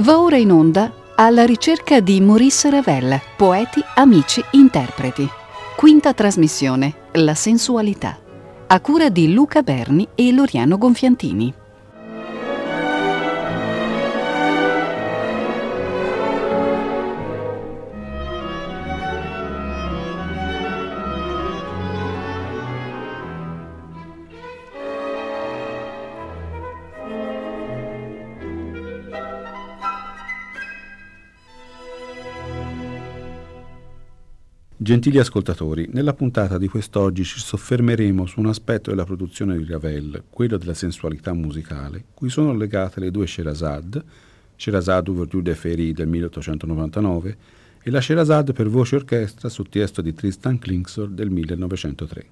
Va ora in onda alla ricerca di Maurice Ravel, poeti, amici, interpreti. Quinta trasmissione, La sensualità, a cura di Luca Berni e Loriano Gonfiantini. Gentili ascoltatori, nella puntata di quest'oggi ci soffermeremo su un aspetto della produzione di Ravel, quello della sensualità musicale, cui sono legate le due Sherazade, Sherazade Ouverture de Ferry del 1899 e la Sherazade per voce e orchestra su testo di Tristan Klingsor del 1903.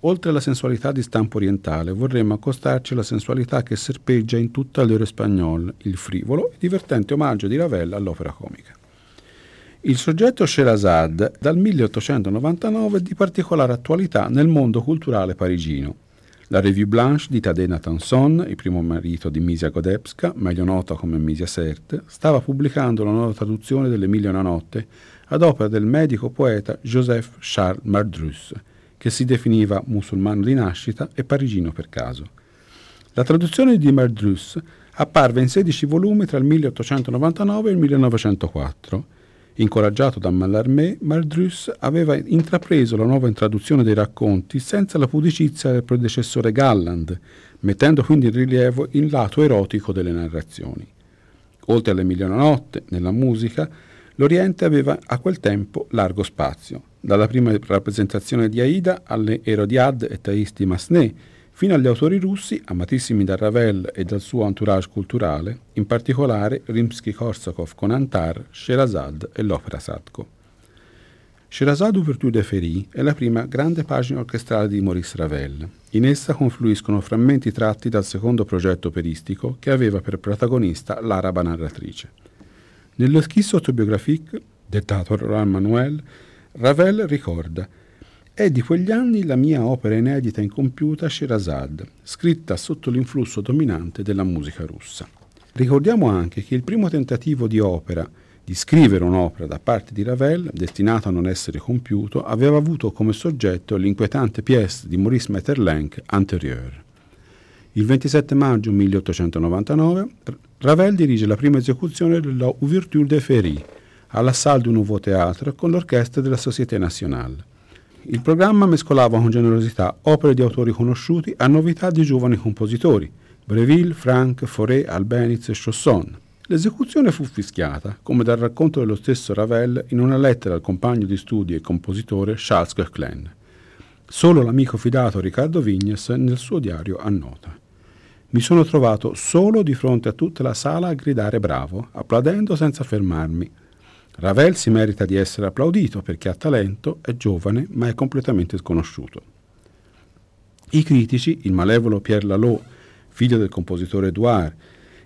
Oltre alla sensualità di stampo orientale, vorremmo accostarci alla sensualità che serpeggia in tutta l'euro spagnol, il frivolo e divertente omaggio di Ravel all'opera comica. Il soggetto Sherazade dal 1899 è di particolare attualità nel mondo culturale parigino. La Revue Blanche di Tadej Natanson, il primo marito di Misia Godebska, meglio nota come Misia Sert, stava pubblicando la nuova traduzione dell'Emilio una notte ad opera del medico poeta Joseph Charles Mardrus, che si definiva musulmano di nascita e parigino per caso. La traduzione di Mardrus apparve in 16 volumi tra il 1899 e il 1904 Incoraggiato da Mallarmé, Maldrus aveva intrapreso la nuova introduzione dei racconti senza la pudicizia del predecessore Galland, mettendo quindi in rilievo il lato erotico delle narrazioni. Oltre alle Milionotte, nella musica, l'Oriente aveva a quel tempo largo spazio, dalla prima rappresentazione di Aida alle Erodiad e Thais di Massenet, fino agli autori russi, amatissimi da Ravel e dal suo entourage culturale, in particolare Rimsky-Korsakov con Antar, Sherazade e l'opera Sadko. Sherazade Ouverture de Ferry è la prima grande pagina orchestrale di Maurice Ravel. In essa confluiscono frammenti tratti dal secondo progetto operistico che aveva per protagonista l'araba narratrice. Nello schisso autobiographique, dettato Roland Manuel, Ravel ricorda è di quegli anni la mia opera inedita e incompiuta Sherazade, scritta sotto l'influsso dominante della musica russa. Ricordiamo anche che il primo tentativo di opera, di scrivere un'opera da parte di Ravel, destinato a non essere compiuto, aveva avuto come soggetto l'inquietante pièce di Maurice Maeterlinck Antérieur. Il 27 maggio 1899 Ravel dirige la prima esecuzione della Ouverture de Ferry alla Salle du Nouveau Théâtre con l'orchestra della Société Nationale. Il programma mescolava con generosità opere di autori conosciuti a novità di giovani compositori, Breville, Franck, Fauré, Albeniz e Chausson. L'esecuzione fu fischiata, come dal racconto dello stesso Ravel in una lettera al compagno di studi e compositore Charles Coquelin. Solo l'amico fidato Riccardo Vignes nel suo diario annota. Mi sono trovato solo di fronte a tutta la sala a gridare bravo, applaudendo senza fermarmi, Ravel si merita di essere applaudito perché ha talento, è giovane, ma è completamente sconosciuto. I critici, il malevolo Pierre Lalot, figlio del compositore Edouard,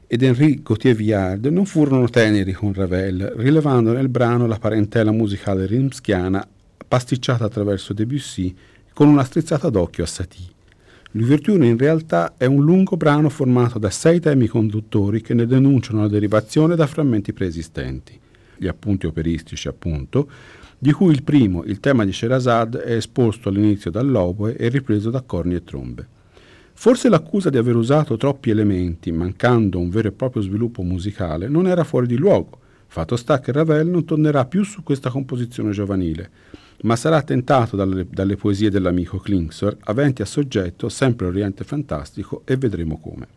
ed Henri Gauthier Villard non furono teneri con Ravel, rilevando nel brano la parentela musicale rimschiana pasticciata attraverso Debussy con una strizzata d'occhio a Satie. L'ouverture in realtà è un lungo brano formato da sei temi conduttori che ne denunciano la derivazione da frammenti preesistenti gli appunti operistici appunto, di cui il primo, il tema di Sherazade, è esposto all'inizio dall'oboe e ripreso da corni e trombe. Forse l'accusa di aver usato troppi elementi, mancando un vero e proprio sviluppo musicale, non era fuori di luogo. Fatto sta che Ravel non tornerà più su questa composizione giovanile, ma sarà tentato dalle, dalle poesie dell'amico Klingsor, aventi a soggetto sempre Oriente fantastico, e vedremo come.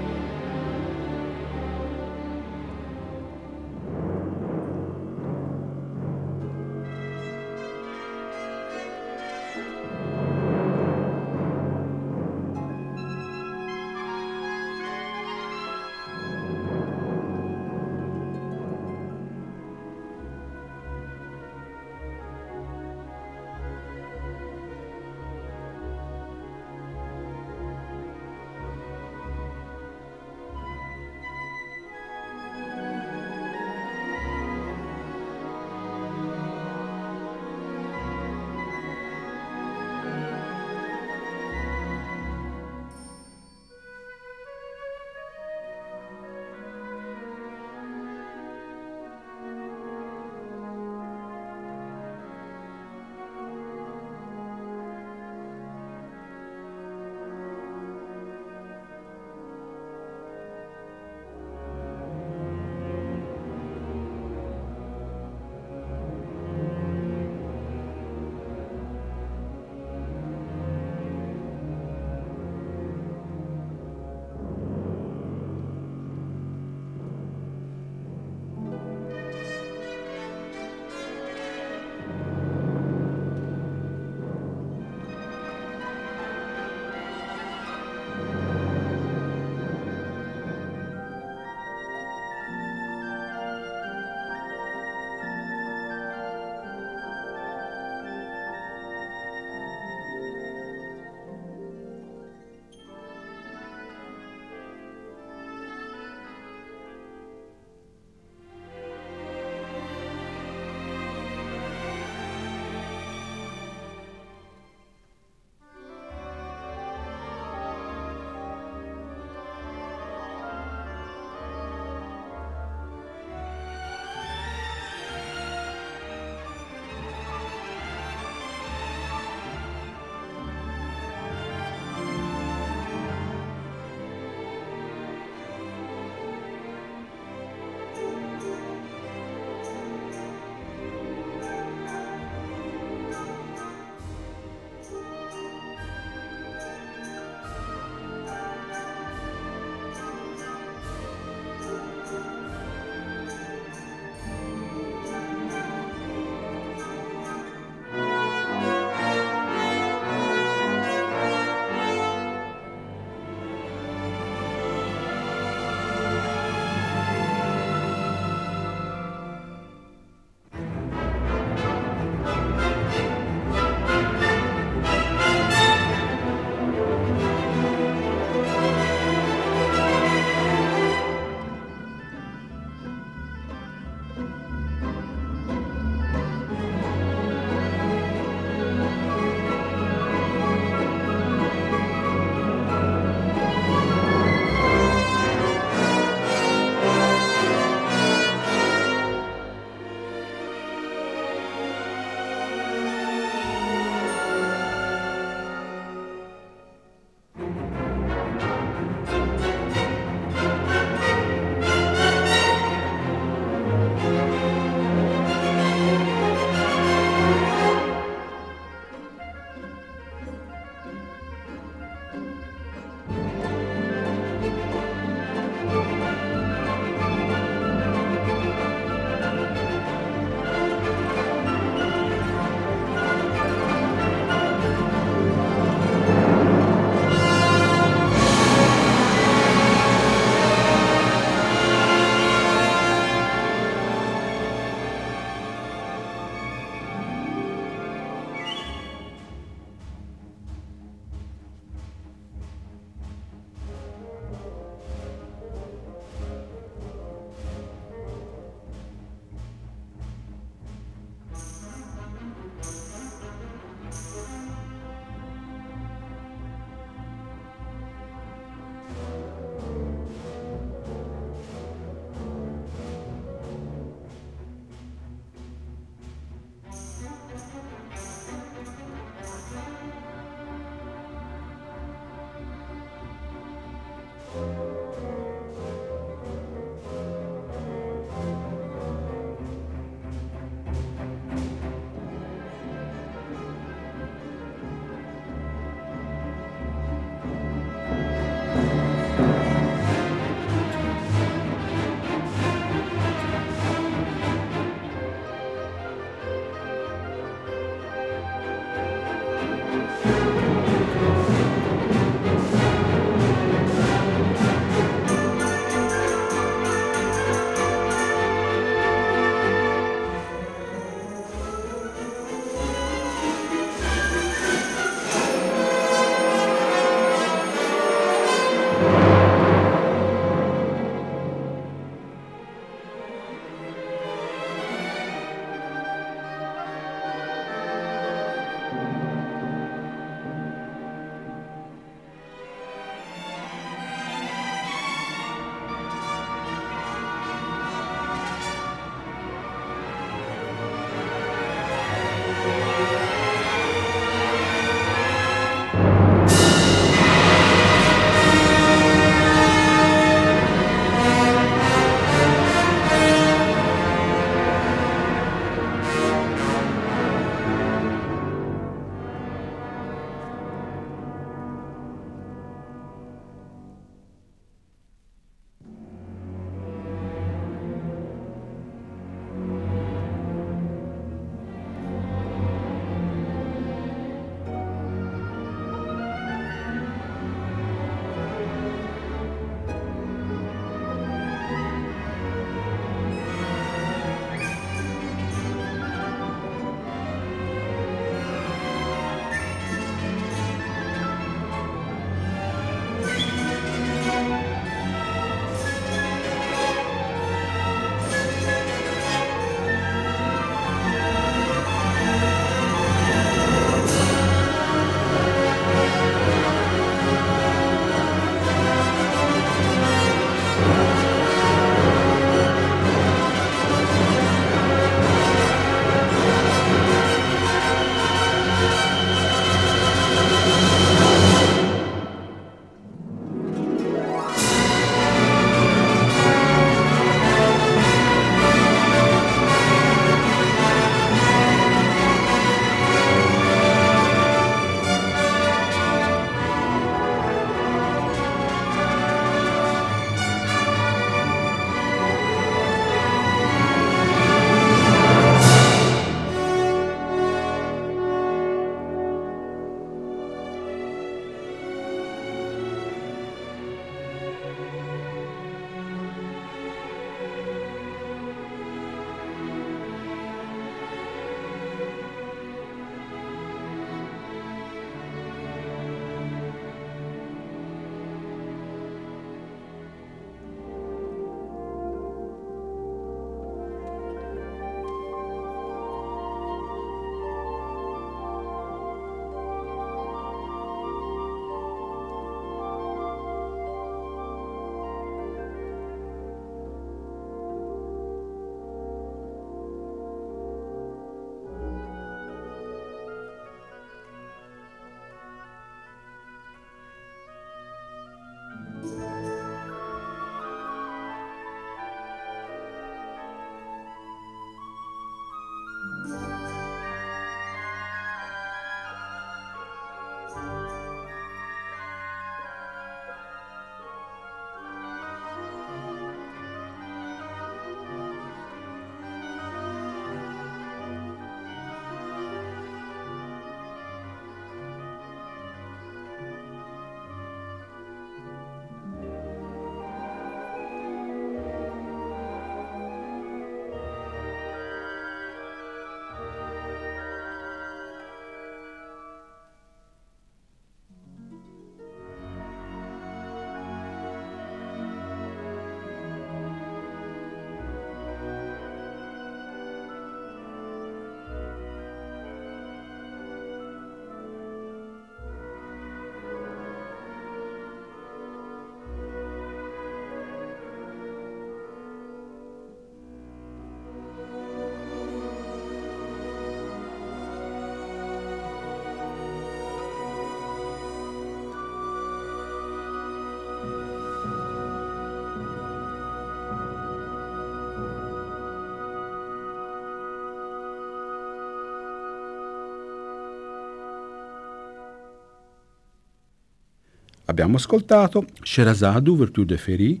Abbiamo ascoltato Sherazade, Ouverture de Ferry,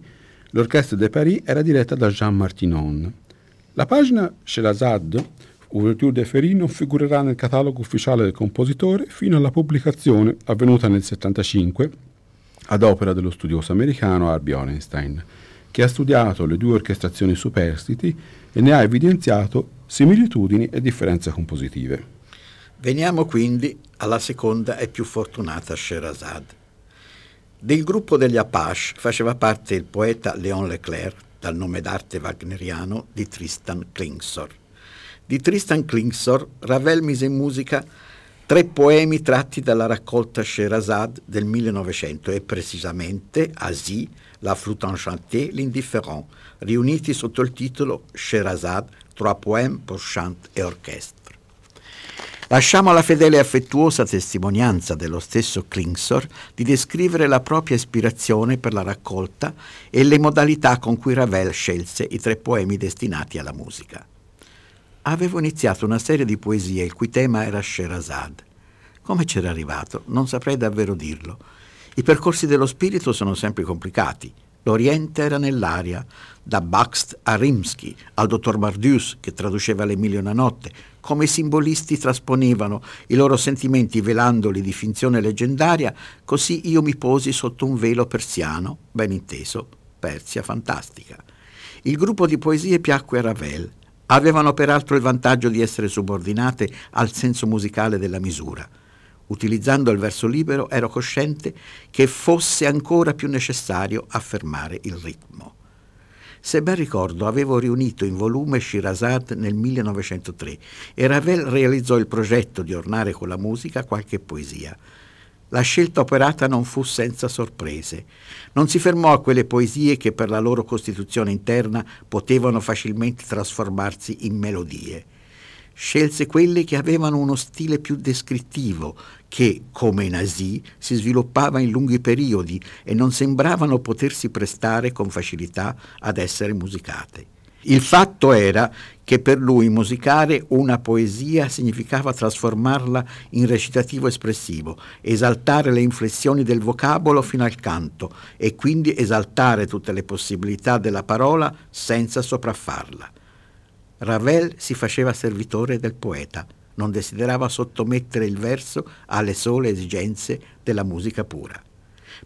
l'orchestra de Paris era diretta da Jean Martinon. La pagina Sherazade, Ouverture de Ferry, non figurerà nel catalogo ufficiale del compositore fino alla pubblicazione avvenuta nel 1975 ad opera dello studioso americano Harvey Orenstein, che ha studiato le due orchestrazioni superstiti e ne ha evidenziato similitudini e differenze compositive. Veniamo quindi alla seconda e più fortunata Sherazade. Del gruppo degli Apache faceva parte il poeta Léon Leclerc, dal nome d'arte wagneriano di Tristan Klingsor. Di Tristan Klingsor Ravel mise in musica tre poemi tratti dalla raccolta Sherazade del 1900 e precisamente Asie, La flûte enchantée, L'Indifferent, riuniti sotto il titolo Sherazade, trois poèmes pour chant et orchestre. Lasciamo alla fedele e affettuosa testimonianza dello stesso Klingsor di descrivere la propria ispirazione per la raccolta e le modalità con cui Ravel scelse i tre poemi destinati alla musica. Avevo iniziato una serie di poesie il cui tema era Sherazade. Come c'era arrivato? Non saprei davvero dirlo. I percorsi dello spirito sono sempre complicati. L'Oriente era nell'aria, da Bakst a Rimsky, al dottor Mardius che traduceva l'Emilio una notte, come i simbolisti trasponevano i loro sentimenti velandoli di finzione leggendaria, così io mi posi sotto un velo persiano, ben inteso, Persia fantastica. Il gruppo di poesie piacque a Ravel. Avevano peraltro il vantaggio di essere subordinate al senso musicale della misura. Utilizzando il verso libero ero cosciente che fosse ancora più necessario affermare il ritmo. Se ben ricordo, avevo riunito in volume Shirazad nel 1903 e Ravel realizzò il progetto di ornare con la musica qualche poesia. La scelta operata non fu senza sorprese. Non si fermò a quelle poesie che per la loro costituzione interna potevano facilmente trasformarsi in melodie scelse quelle che avevano uno stile più descrittivo, che, come in Asie, si sviluppava in lunghi periodi e non sembravano potersi prestare con facilità ad essere musicate. Il fatto era che per lui musicare una poesia significava trasformarla in recitativo espressivo, esaltare le inflessioni del vocabolo fino al canto e quindi esaltare tutte le possibilità della parola senza sopraffarla. Ravel si faceva servitore del poeta, non desiderava sottomettere il verso alle sole esigenze della musica pura.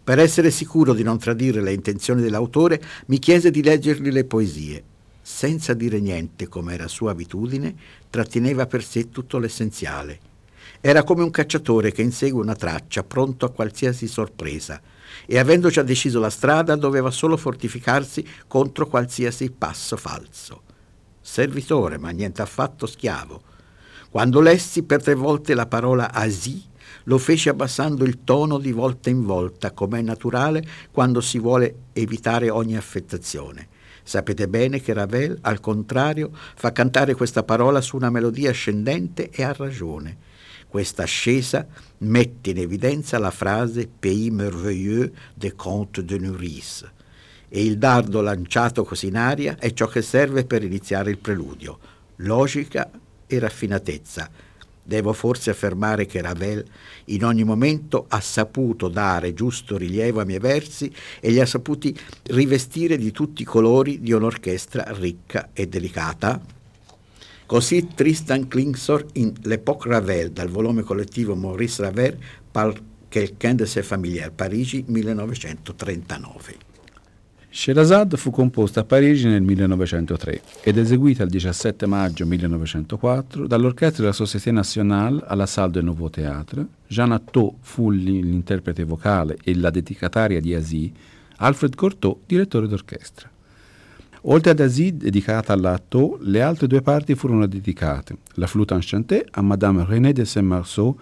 Per essere sicuro di non tradire le intenzioni dell'autore, mi chiese di leggergli le poesie. Senza dire niente, come era sua abitudine, tratteneva per sé tutto l'essenziale. Era come un cacciatore che insegue una traccia, pronto a qualsiasi sorpresa, e avendo già deciso la strada, doveva solo fortificarsi contro qualsiasi passo falso. Servitore, ma niente affatto schiavo quando lessi per tre volte la parola Asi, lo fece abbassando il tono di volta in volta, come è naturale quando si vuole evitare ogni affettazione. Sapete bene che Ravel, al contrario, fa cantare questa parola su una melodia ascendente e ha ragione. Questa ascesa mette in evidenza la frase Pays merveilleux des contes de Nuris. E il dardo lanciato così in aria è ciò che serve per iniziare il preludio. Logica e raffinatezza. Devo forse affermare che Ravel in ogni momento ha saputo dare giusto rilievo ai miei versi e li ha saputi rivestire di tutti i colori di un'orchestra ricca e delicata. Così Tristan Klingsor in L'époque Ravel dal volume collettivo Maurice Ravel par quelqu'un de ses familières, Parigi 1939. Sherazade fu composta a Parigi nel 1903 ed eseguita il 17 maggio 1904 dall'orchestra della Société Nationale alla Salle de Nouveau Théâtre. Jean Attot fu l'interprete vocale e la dedicataria di Asie, Alfred Cortot, direttore d'orchestra. Oltre ad Asie, dedicata alla Attot, le altre due parti furono dedicate. La flûte enchantée a Madame René de Saint-Marceau,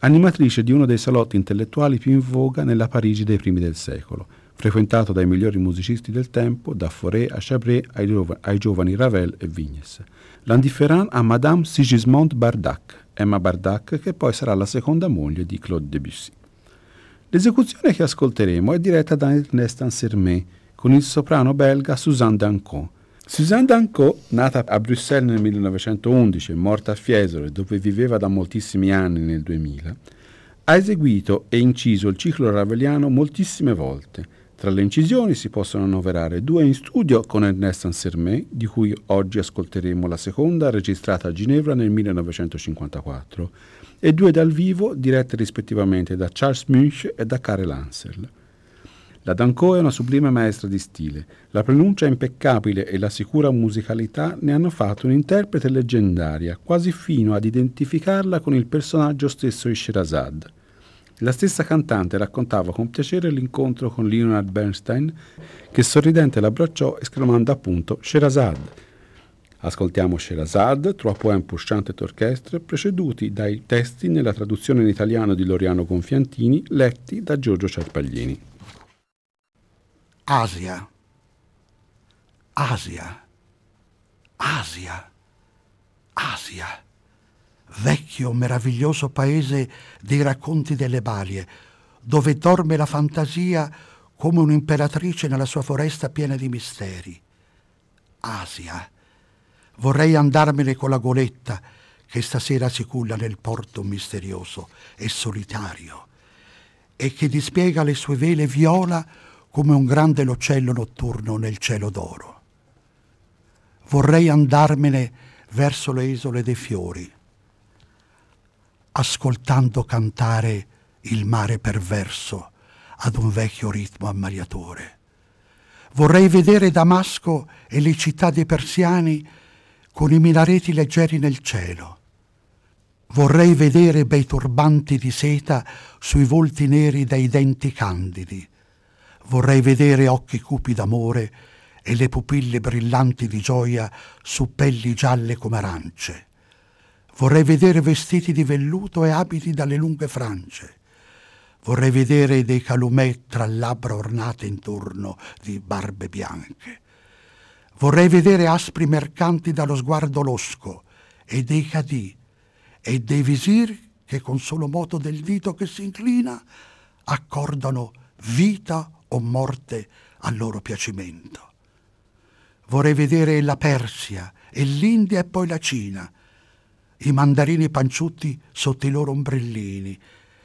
animatrice di uno dei salotti intellettuali più in voga nella Parigi dei primi del secolo frequentato dai migliori musicisti del tempo, da Fauré a Chabré ai, giov- ai giovani Ravel e Vignes. L'indifferent a Madame Sigismond Bardac, Emma Bardac, che poi sarà la seconda moglie di Claude Debussy. L'esecuzione che ascolteremo è diretta da Ernest Ansermet con il soprano belga Suzanne Dancon. Suzanne Dancon, nata a Bruxelles nel 1911 e morta a Fiesole, dove viveva da moltissimi anni nel 2000, Ha eseguito e inciso il ciclo raveliano moltissime volte. Tra le incisioni si possono annoverare due in studio con Ernest Saint-Sermé, di cui oggi ascolteremo la seconda, registrata a Ginevra nel 1954, e due dal vivo, dirette rispettivamente da Charles Munch e da Karel Ansel. La Danco è una sublime maestra di stile. La pronuncia impeccabile e la sicura musicalità ne hanno fatto un'interprete leggendaria, quasi fino ad identificarla con il personaggio stesso di Sherazade. La stessa cantante raccontava con piacere l'incontro con Leonard Bernstein, che sorridente l'abbracciò esclamando appunto Sherazade. Ascoltiamo Sherazade, trois poèmes pour orchestre, preceduti dai testi nella traduzione in italiano di Loriano Gonfiantini, letti da Giorgio Cerpaglini. Asia, Asia, Asia, Asia, vecchio meraviglioso paese dei racconti delle balie, dove dorme la fantasia come un'imperatrice nella sua foresta piena di misteri. Asia, vorrei andarmene con la goletta che stasera si culla nel porto misterioso e solitario e che dispiega le sue vele viola come un grande l'uccello notturno nel cielo d'oro. Vorrei andarmene verso le isole dei fiori, ascoltando cantare il mare perverso ad un vecchio ritmo ammaliatore. Vorrei vedere Damasco e le città dei persiani con i minareti leggeri nel cielo. Vorrei vedere bei turbanti di seta sui volti neri dai denti candidi Vorrei vedere occhi cupi d'amore e le pupille brillanti di gioia su pelli gialle come arance. Vorrei vedere vestiti di velluto e abiti dalle lunghe frange. Vorrei vedere dei calumè tra labbra ornate intorno di barbe bianche. Vorrei vedere aspri mercanti dallo sguardo losco e dei cadì e dei visir che con solo moto del dito che si inclina accordano vita o morte al loro piacimento. Vorrei vedere la Persia e l'India e poi la Cina, i mandarini panciutti sotto i loro ombrellini,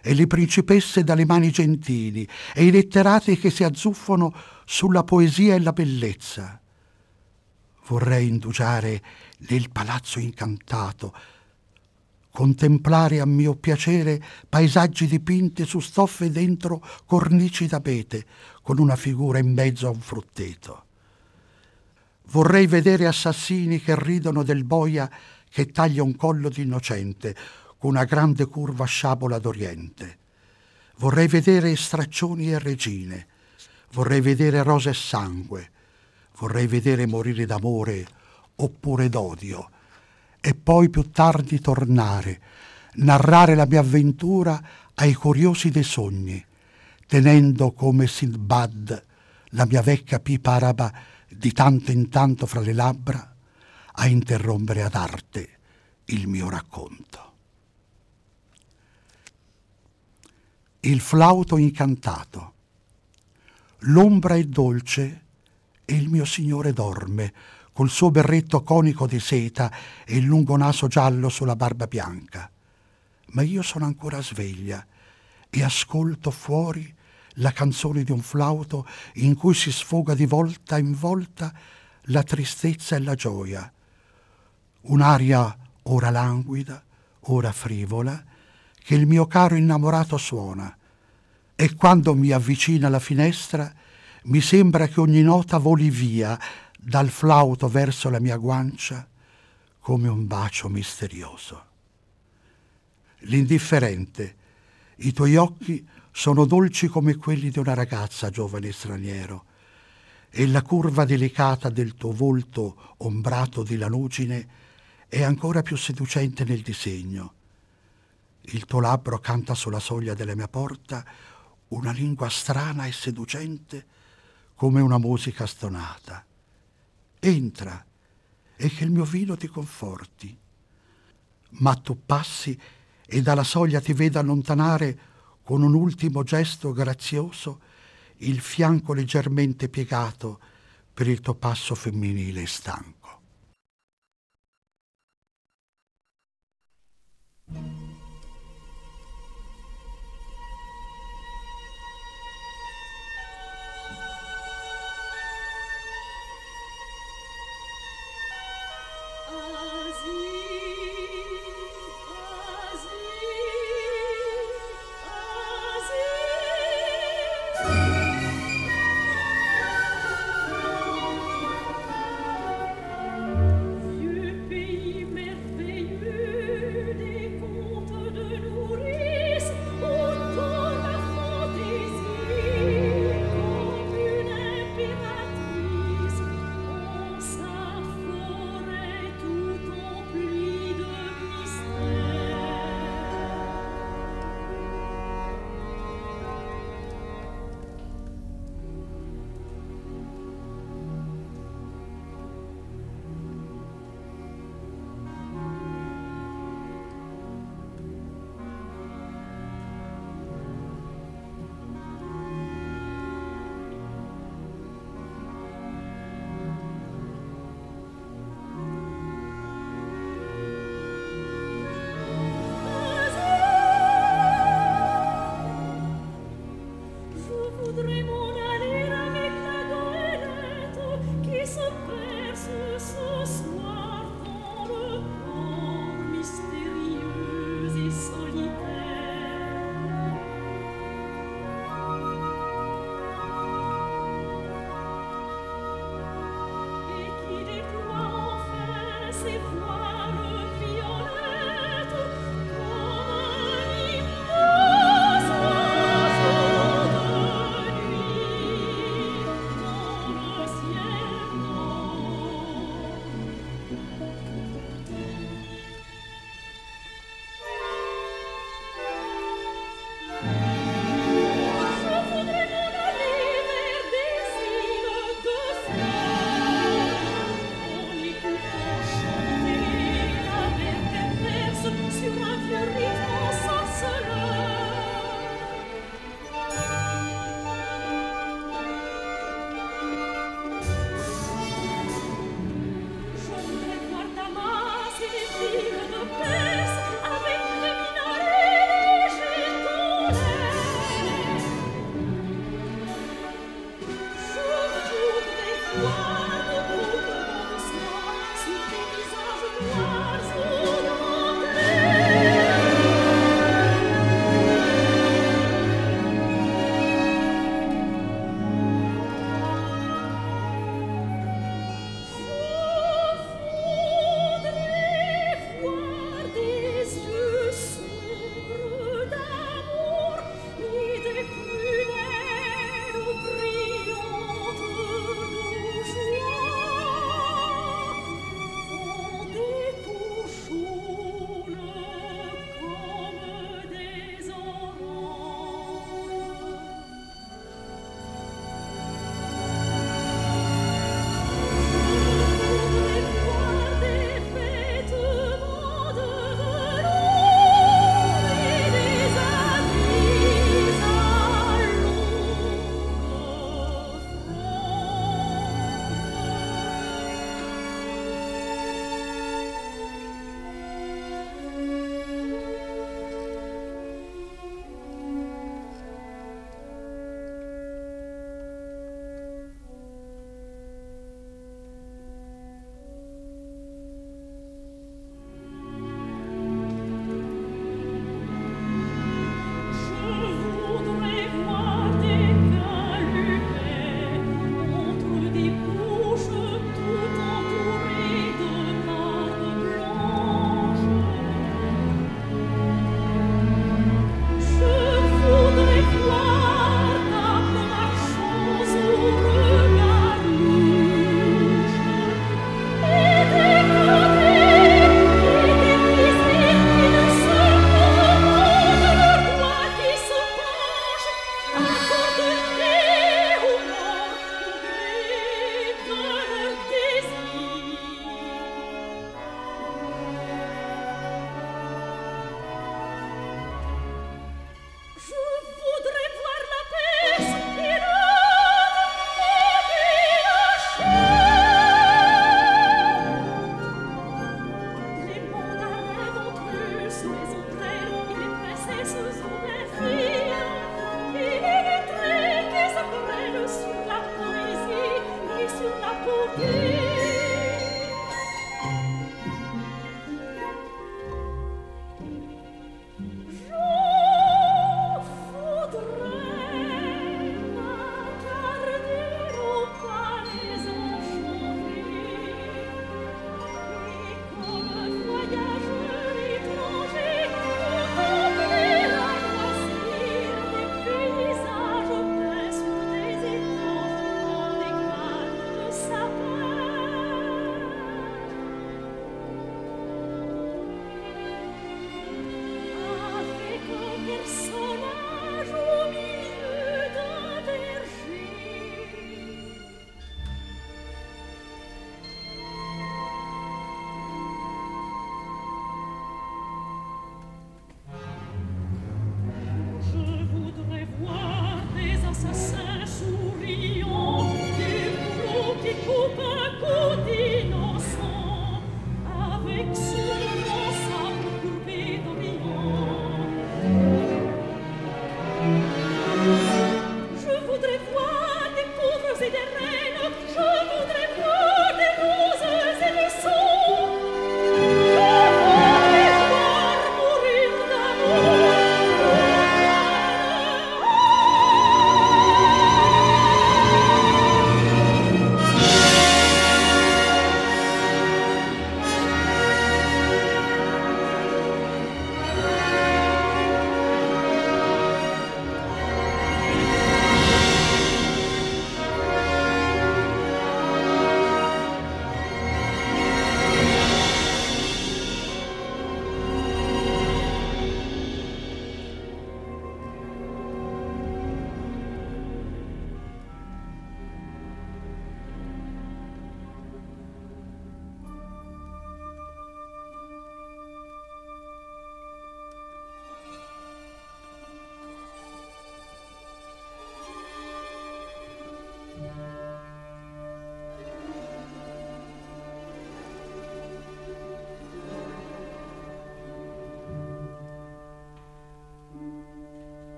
e le principesse dalle mani gentili, e i letterati che si azzuffano sulla poesia e la bellezza. Vorrei indugiare nel palazzo incantato, contemplare a mio piacere paesaggi dipinti su stoffe dentro cornici d'abete, con una figura in mezzo a un frutteto. Vorrei vedere assassini che ridono del boia che taglia un collo di innocente con una grande curva sciabola d'Oriente. Vorrei vedere straccioni e regine. Vorrei vedere rose e sangue. Vorrei vedere morire d'amore oppure d'odio e poi più tardi tornare, narrare la mia avventura ai curiosi dei sogni, tenendo come Sindbad la mia vecchia pipa araba di tanto in tanto fra le labbra a interrompere ad arte il mio racconto. Il flauto incantato. L'ombra è dolce e il mio Signore dorme col suo berretto conico di seta e il lungo naso giallo sulla barba bianca. Ma io sono ancora sveglia e ascolto fuori la canzone di un flauto in cui si sfoga di volta in volta la tristezza e la gioia. Un'aria ora languida, ora frivola, che il mio caro innamorato suona. E quando mi avvicina alla finestra, mi sembra che ogni nota voli via dal flauto verso la mia guancia come un bacio misterioso. L'indifferente, i tuoi occhi sono dolci come quelli di una ragazza giovane straniero, e la curva delicata del tuo volto ombrato di lanugine è ancora più seducente nel disegno. Il tuo labbro canta sulla soglia della mia porta una lingua strana e seducente come una musica stonata entra e che il mio vino ti conforti. Ma tu passi e dalla soglia ti veda allontanare con un ultimo gesto grazioso il fianco leggermente piegato per il tuo passo femminile e stanco. Thank you.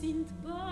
sind. bei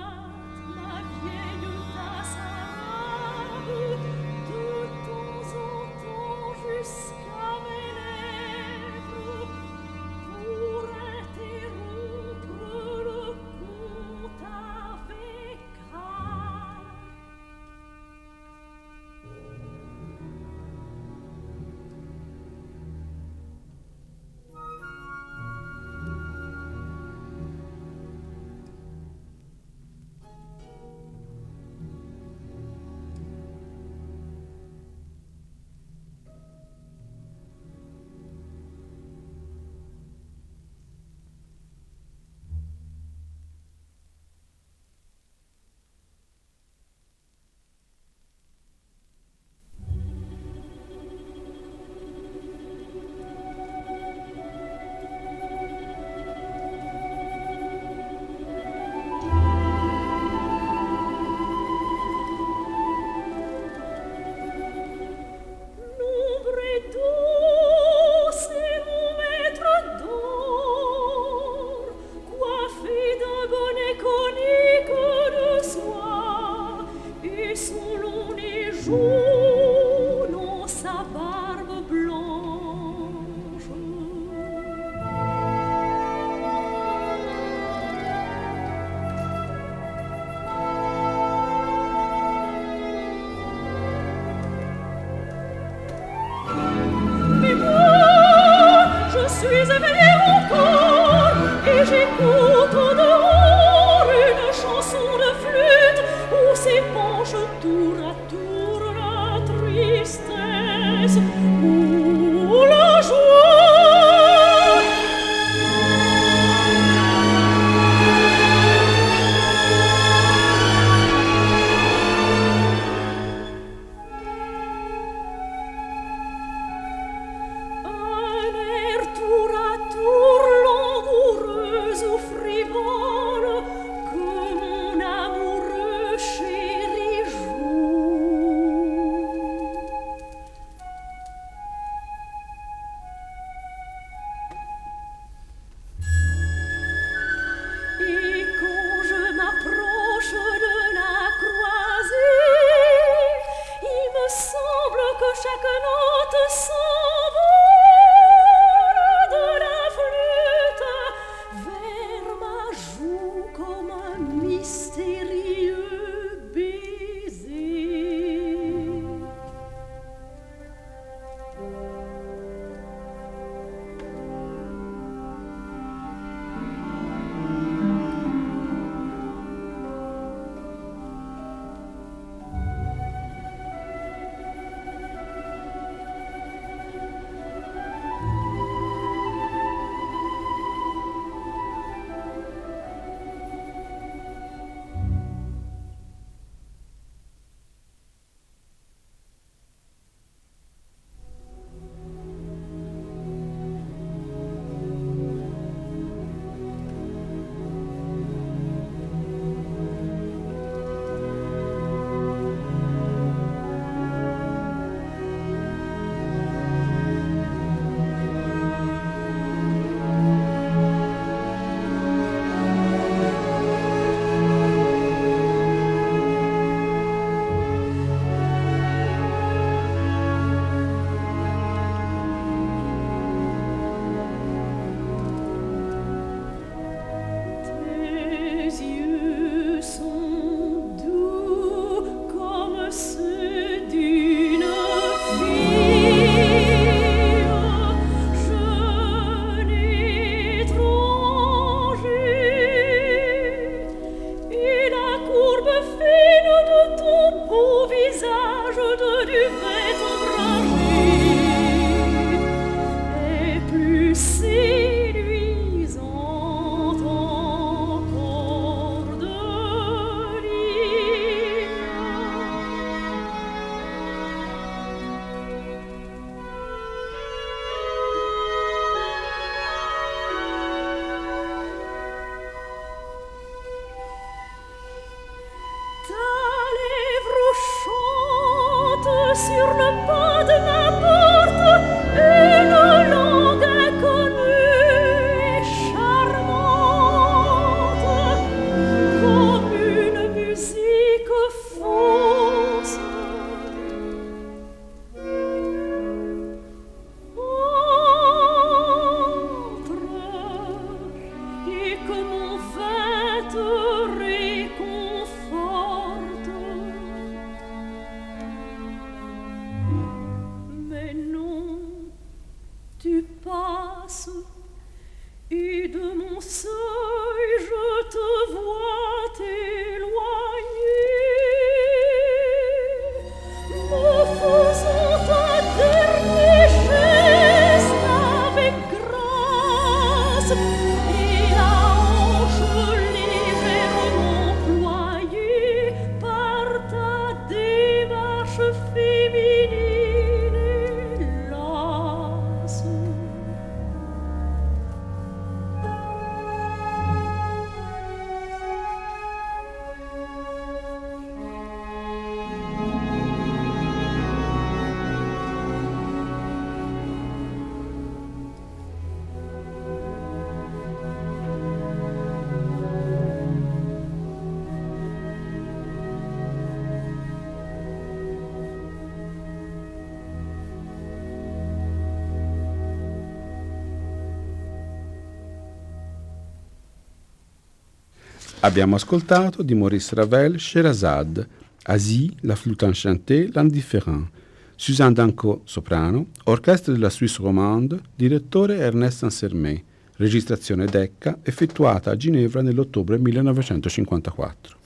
Abbiamo ascoltato di Maurice Ravel Sherazade, Asie, la flûte enchantée, l'indifférent, Suzanne Danco, soprano, orchestra della Suisse romande, direttore Ernest Ansermet, registrazione Decca, effettuata a Ginevra nell'ottobre 1954.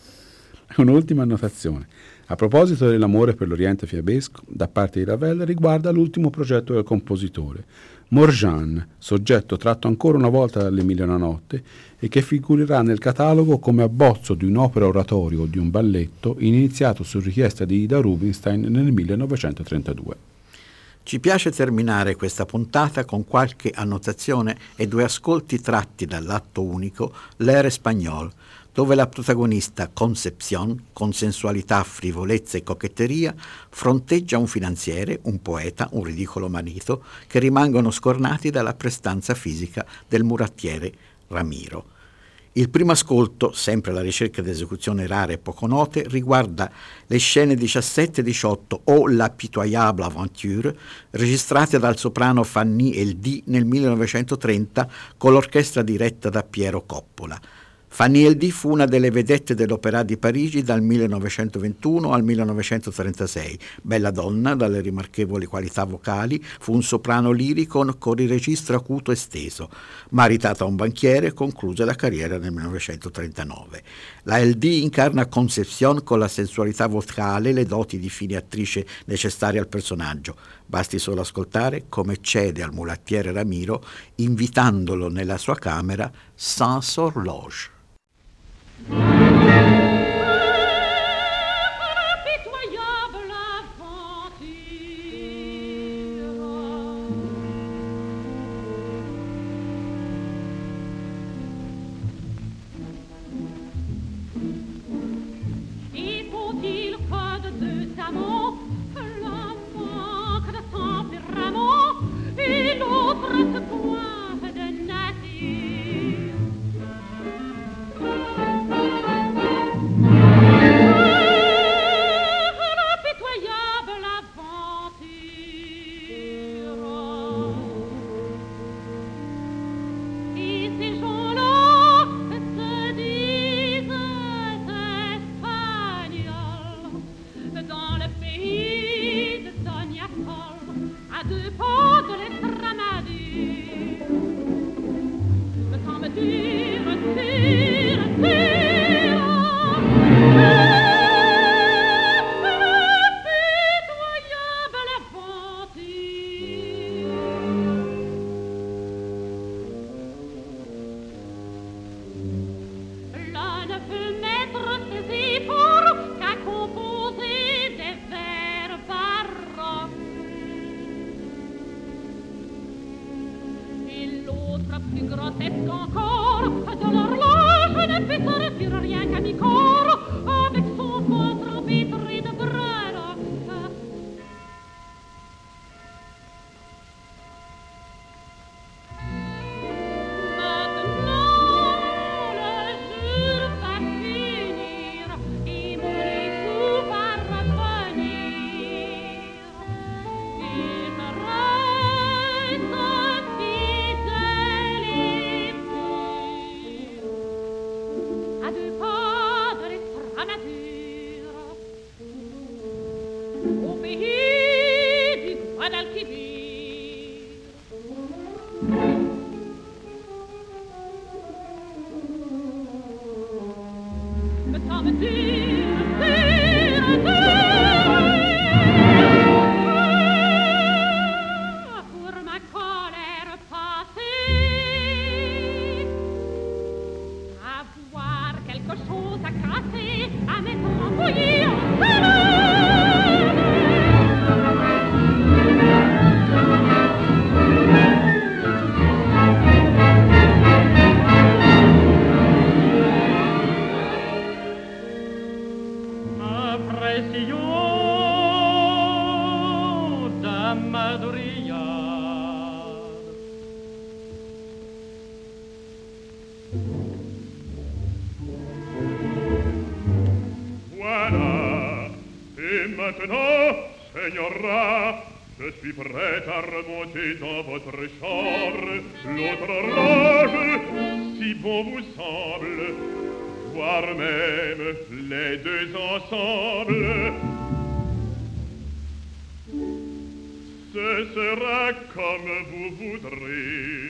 Un'ultima annotazione. A proposito dell'amore per l'Oriente fiabesco, da parte di Ravel riguarda l'ultimo progetto del compositore, Morjan, soggetto tratto ancora una volta dall'Emilia Notte e che figurerà nel catalogo come abbozzo di un'opera oratorio o di un balletto iniziato su richiesta di Ida Rubinstein nel 1932. Ci piace terminare questa puntata con qualche annotazione e due ascolti tratti dall'atto unico L'Ere Spagnol, dove la protagonista Concepción, con sensualità, frivolezza e cochetteria, fronteggia un finanziere, un poeta, un ridicolo marito, che rimangono scornati dalla prestanza fisica del murattiere Ramiro. Il primo ascolto, sempre alla ricerca di esecuzioni rare e poco note, riguarda le scene 17 e 18 o La pitoyable aventure, registrate dal soprano Fanny Eldi nel 1930 con l'orchestra diretta da Piero Coppola. Fanny Eldi fu una delle vedette dell'Opera di Parigi dal 1921 al 1936. Bella donna, dalle rimarchevoli qualità vocali, fu un soprano lirico con il registro acuto esteso. Maritata a un banchiere, concluse la carriera nel 1939. La LD incarna Concepción con la sensualità vocale e le doti di fine attrice necessarie al personaggio. Basti solo ascoltare come cede al mulattiere Ramiro invitandolo nella sua camera sans horloge. Thank you. ignorera Je si prêt à remonter dans votre chambre l'autre horloge, si bon vous semble, voire même les deux ensemble. Ce sera comme vous voudrez.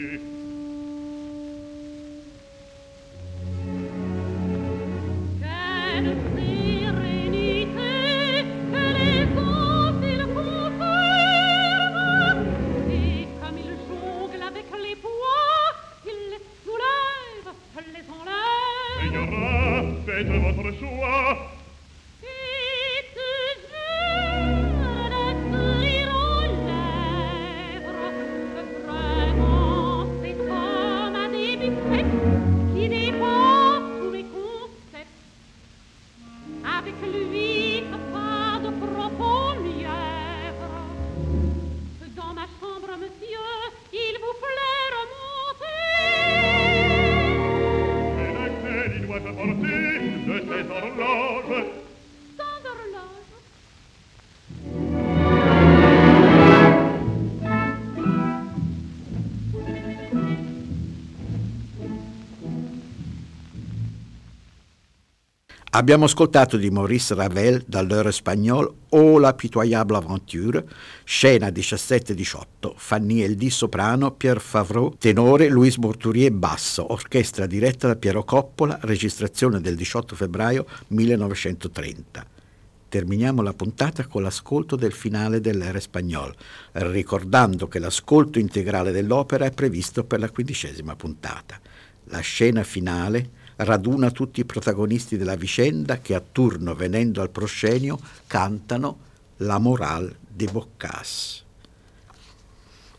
Abbiamo ascoltato di Maurice Ravel dall'Heure Espagnol O la pitoyable aventure, scena 17-18, Fanny Eldi soprano, Pierre Favreau tenore, Louis Morturier basso, orchestra diretta da Piero Coppola, registrazione del 18 febbraio 1930. Terminiamo la puntata con l'ascolto del finale dell'Era Espagnol, ricordando che l'ascolto integrale dell'opera è previsto per la quindicesima puntata. La scena finale raduna tutti i protagonisti della vicenda che a turno venendo al proscenio cantano la morale di Boccas.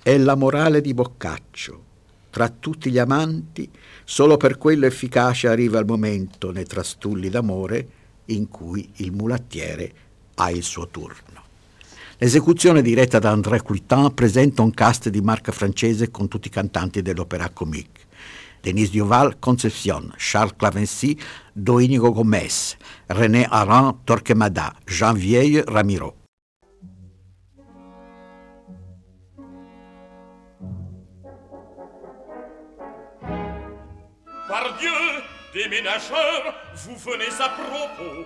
È la morale di Boccaccio. Tra tutti gli amanti, solo per quello efficace arriva il momento nei trastulli d'amore in cui il mulattiere ha il suo turno. L'esecuzione diretta da André Couitin presenta un cast di marca francese con tutti i cantanti dell'opera comique. Denise Duval, Concepcion, Charles Clavency, Doinigo Gomez, René Aran, Torquemada, Jean Vieille, Ramiro. Par Dieu, déménageur, vous venez à propos.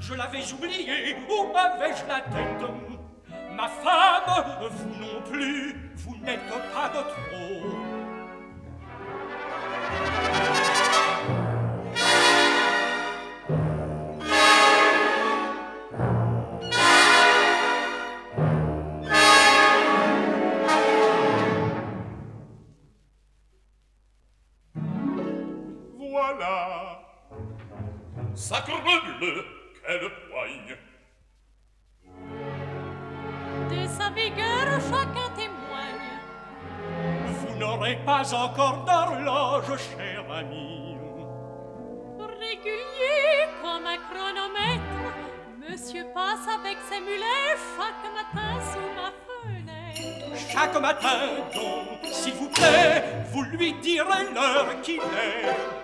Je l'avais oublié, où avais-je la tête? Ma femme, vous non plus, vous n'êtes pas de trop. Sacrebleu, quelle poigne. De sa vigueur, chacun témoigne. Vous n'aurez pas encore d'horloge, cher ami. Régulier comme un chronomètre Monsieur passe avec ses mulets chaque matin sous ma fenêtre. Chaque matin, donc, s'il vous plaît, vous lui direz l'heure qu'il est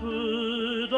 caput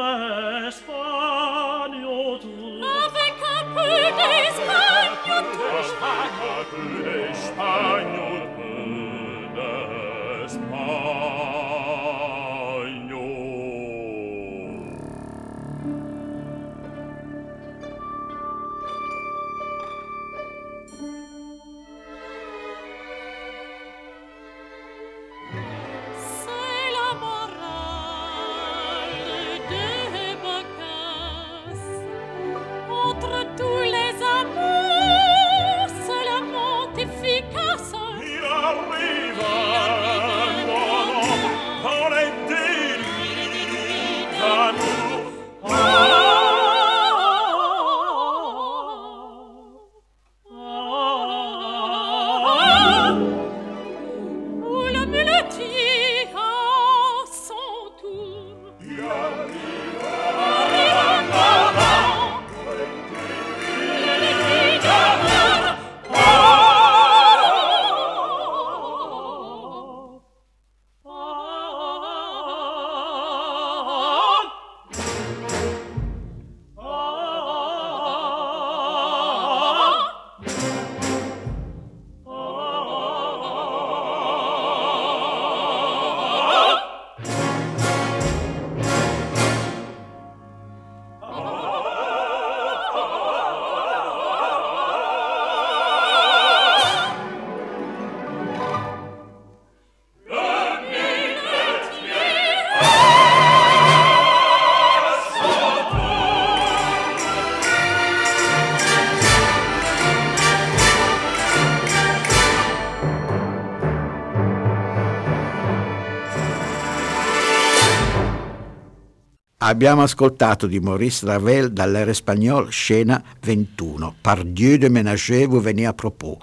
Abbiamo ascoltato di Maurice Ravel dall'era spagnol scena 21, Par Dieu de ménager vous venez à propos.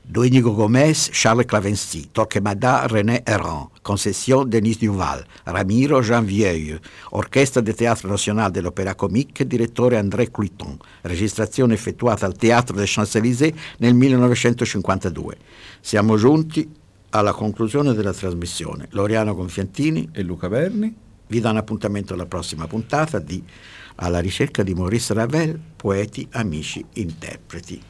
Doinigo Gomez, Charles Clavency, Torquemada, René Herrand, Concession, Denis Duval, Ramiro Jean Vieuil, Orchestra del Teatro Nacional dell'Opéra Comique, direttore André Cluiton, registrazione effettuata al Teatro des Champs-Élysées nel 1952. Siamo giunti alla conclusione della trasmissione. Loriano Confiantini E Luca Berni? Vi dà un appuntamento alla prossima puntata di Alla ricerca di Maurice Ravel, poeti, amici, interpreti.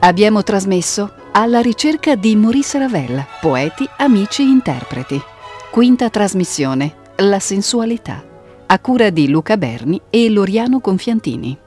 Abbiamo trasmesso Alla ricerca di Maurice Ravel, poeti, amici, interpreti. Quinta trasmissione, La sensualità, a cura di Luca Berni e Loriano Confiantini.